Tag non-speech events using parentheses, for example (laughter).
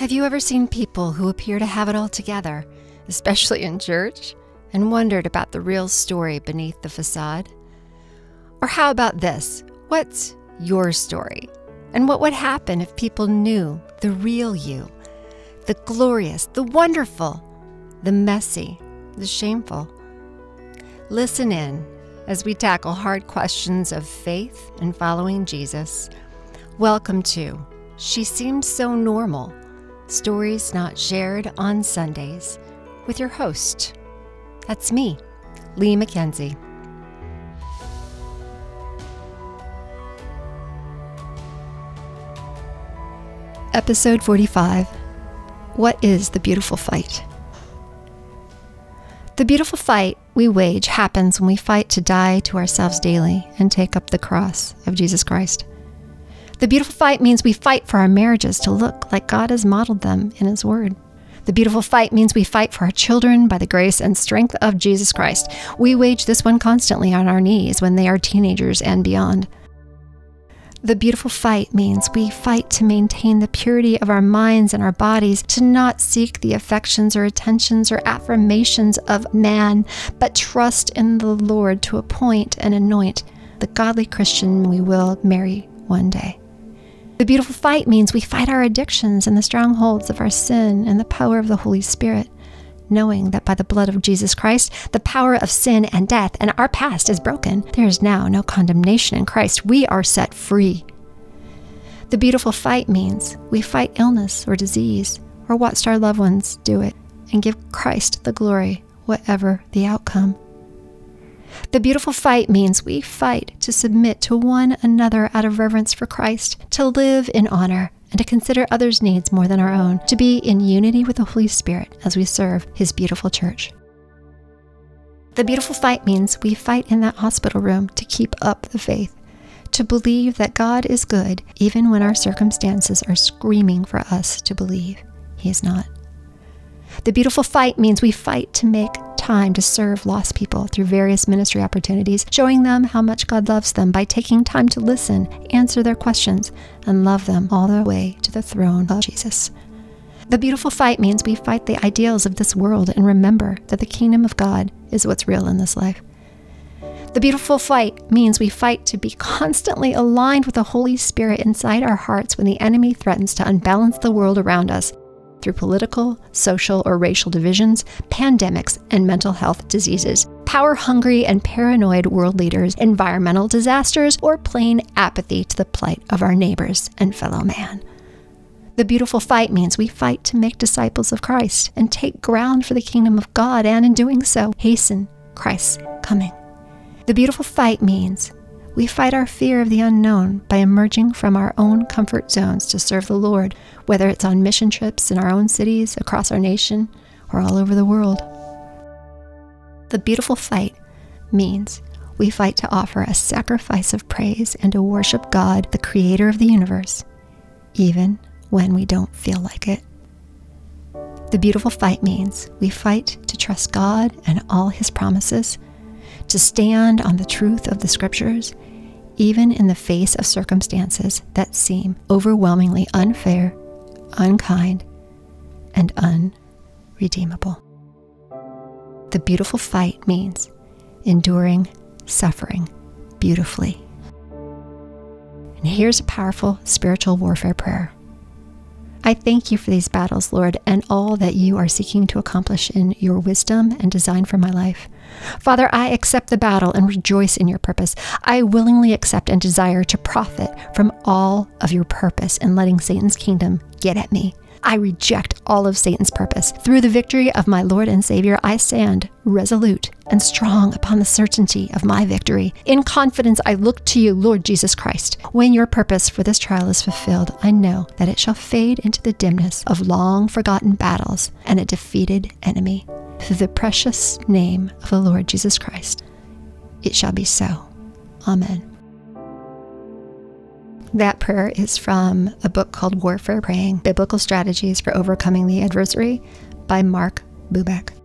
Have you ever seen people who appear to have it all together, especially in church, and wondered about the real story beneath the facade? Or how about this? What's your story? And what would happen if people knew the real you? The glorious, the wonderful, the messy, the shameful. Listen in as we tackle hard questions of faith and following Jesus. Welcome to She Seems So Normal Stories Not Shared on Sundays with your host. That's me, Leigh Mackenzie. Episode 45 What is the Beautiful Fight? The beautiful fight we wage happens when we fight to die to ourselves daily and take up the cross of Jesus Christ. The beautiful fight means we fight for our marriages to look like God has modeled them in His Word. The beautiful fight means we fight for our children by the grace and strength of Jesus Christ. We wage this one constantly on our knees when they are teenagers and beyond. The beautiful fight means we fight to maintain the purity of our minds and our bodies, to not seek the affections or attentions or affirmations of man, but trust in the Lord to appoint and anoint the godly Christian we will marry one day. The beautiful fight means we fight our addictions and the strongholds of our sin and the power of the Holy Spirit, knowing that by the blood of Jesus Christ, the power of sin and death and our past is broken. There is now no condemnation in Christ. We are set free. The beautiful fight means we fight illness or disease or watched our loved ones do it and give Christ the glory, whatever the outcome. The beautiful fight means we fight to submit to one another out of reverence for Christ, to live in honor, and to consider others' needs more than our own, to be in unity with the Holy Spirit as we serve His beautiful church. The beautiful fight means we fight in that hospital room to keep up the faith, to believe that God is good even when our circumstances are screaming for us to believe He is not. The beautiful fight means we fight to make time to serve lost people through various ministry opportunities, showing them how much God loves them by taking time to listen, answer their questions, and love them all the way to the throne of Jesus. The beautiful fight means we fight the ideals of this world and remember that the kingdom of God is what's real in this life. The beautiful fight means we fight to be (laughs) constantly aligned with the Holy Spirit inside our hearts when the enemy threatens to unbalance the world around us through political, social, or racial divisions, pandemics, and mental health diseases, power hungry and paranoid world leaders, environmental disasters, or plain apathy to the plight of our neighbors and fellow man. The beautiful fight means we fight to make disciples of Christ and take ground for the kingdom of God, and in doing so, hasten Christ's coming. The beautiful fight means we fight our fear of the unknown by emerging from our own comfort zones to serve the Lord, whether it's on mission trips in our own cities, across our nation, or all over the world. The beautiful fight means we fight to offer a sacrifice of praise and to worship God, the creator of the universe, even when we don't feel like it. The beautiful fight means we fight to trust God and all his promises to stand on the truth of the scriptures, even in the face of circumstances that seem overwhelmingly unfair, unkind, and unredeemable. The beautiful fight means enduring suffering beautifully. And here's a powerful spiritual warfare prayer. I thank you for these battles, Lord, and all that you are seeking to accomplish in your wisdom and design for my life. Father, I accept the battle and rejoice in your purpose. I willingly accept and desire to profit from all of your purpose in letting Satan's kingdom get at me. I reject all of Satan's purpose. Through the victory of my Lord and Savior, I stand resolute and strong upon the certainty of my victory. In confidence, I look to you, Lord Jesus Christ. When your purpose for this trial is fulfilled, I know that it shall fade into the dimness of long forgotten battles and a defeated enemy. Through the precious name of the Lord Jesus Christ, it shall be so. Amen. That prayer is from a book called Warfare Praying Biblical Strategies for Overcoming the Adversary by Mark Bubeck.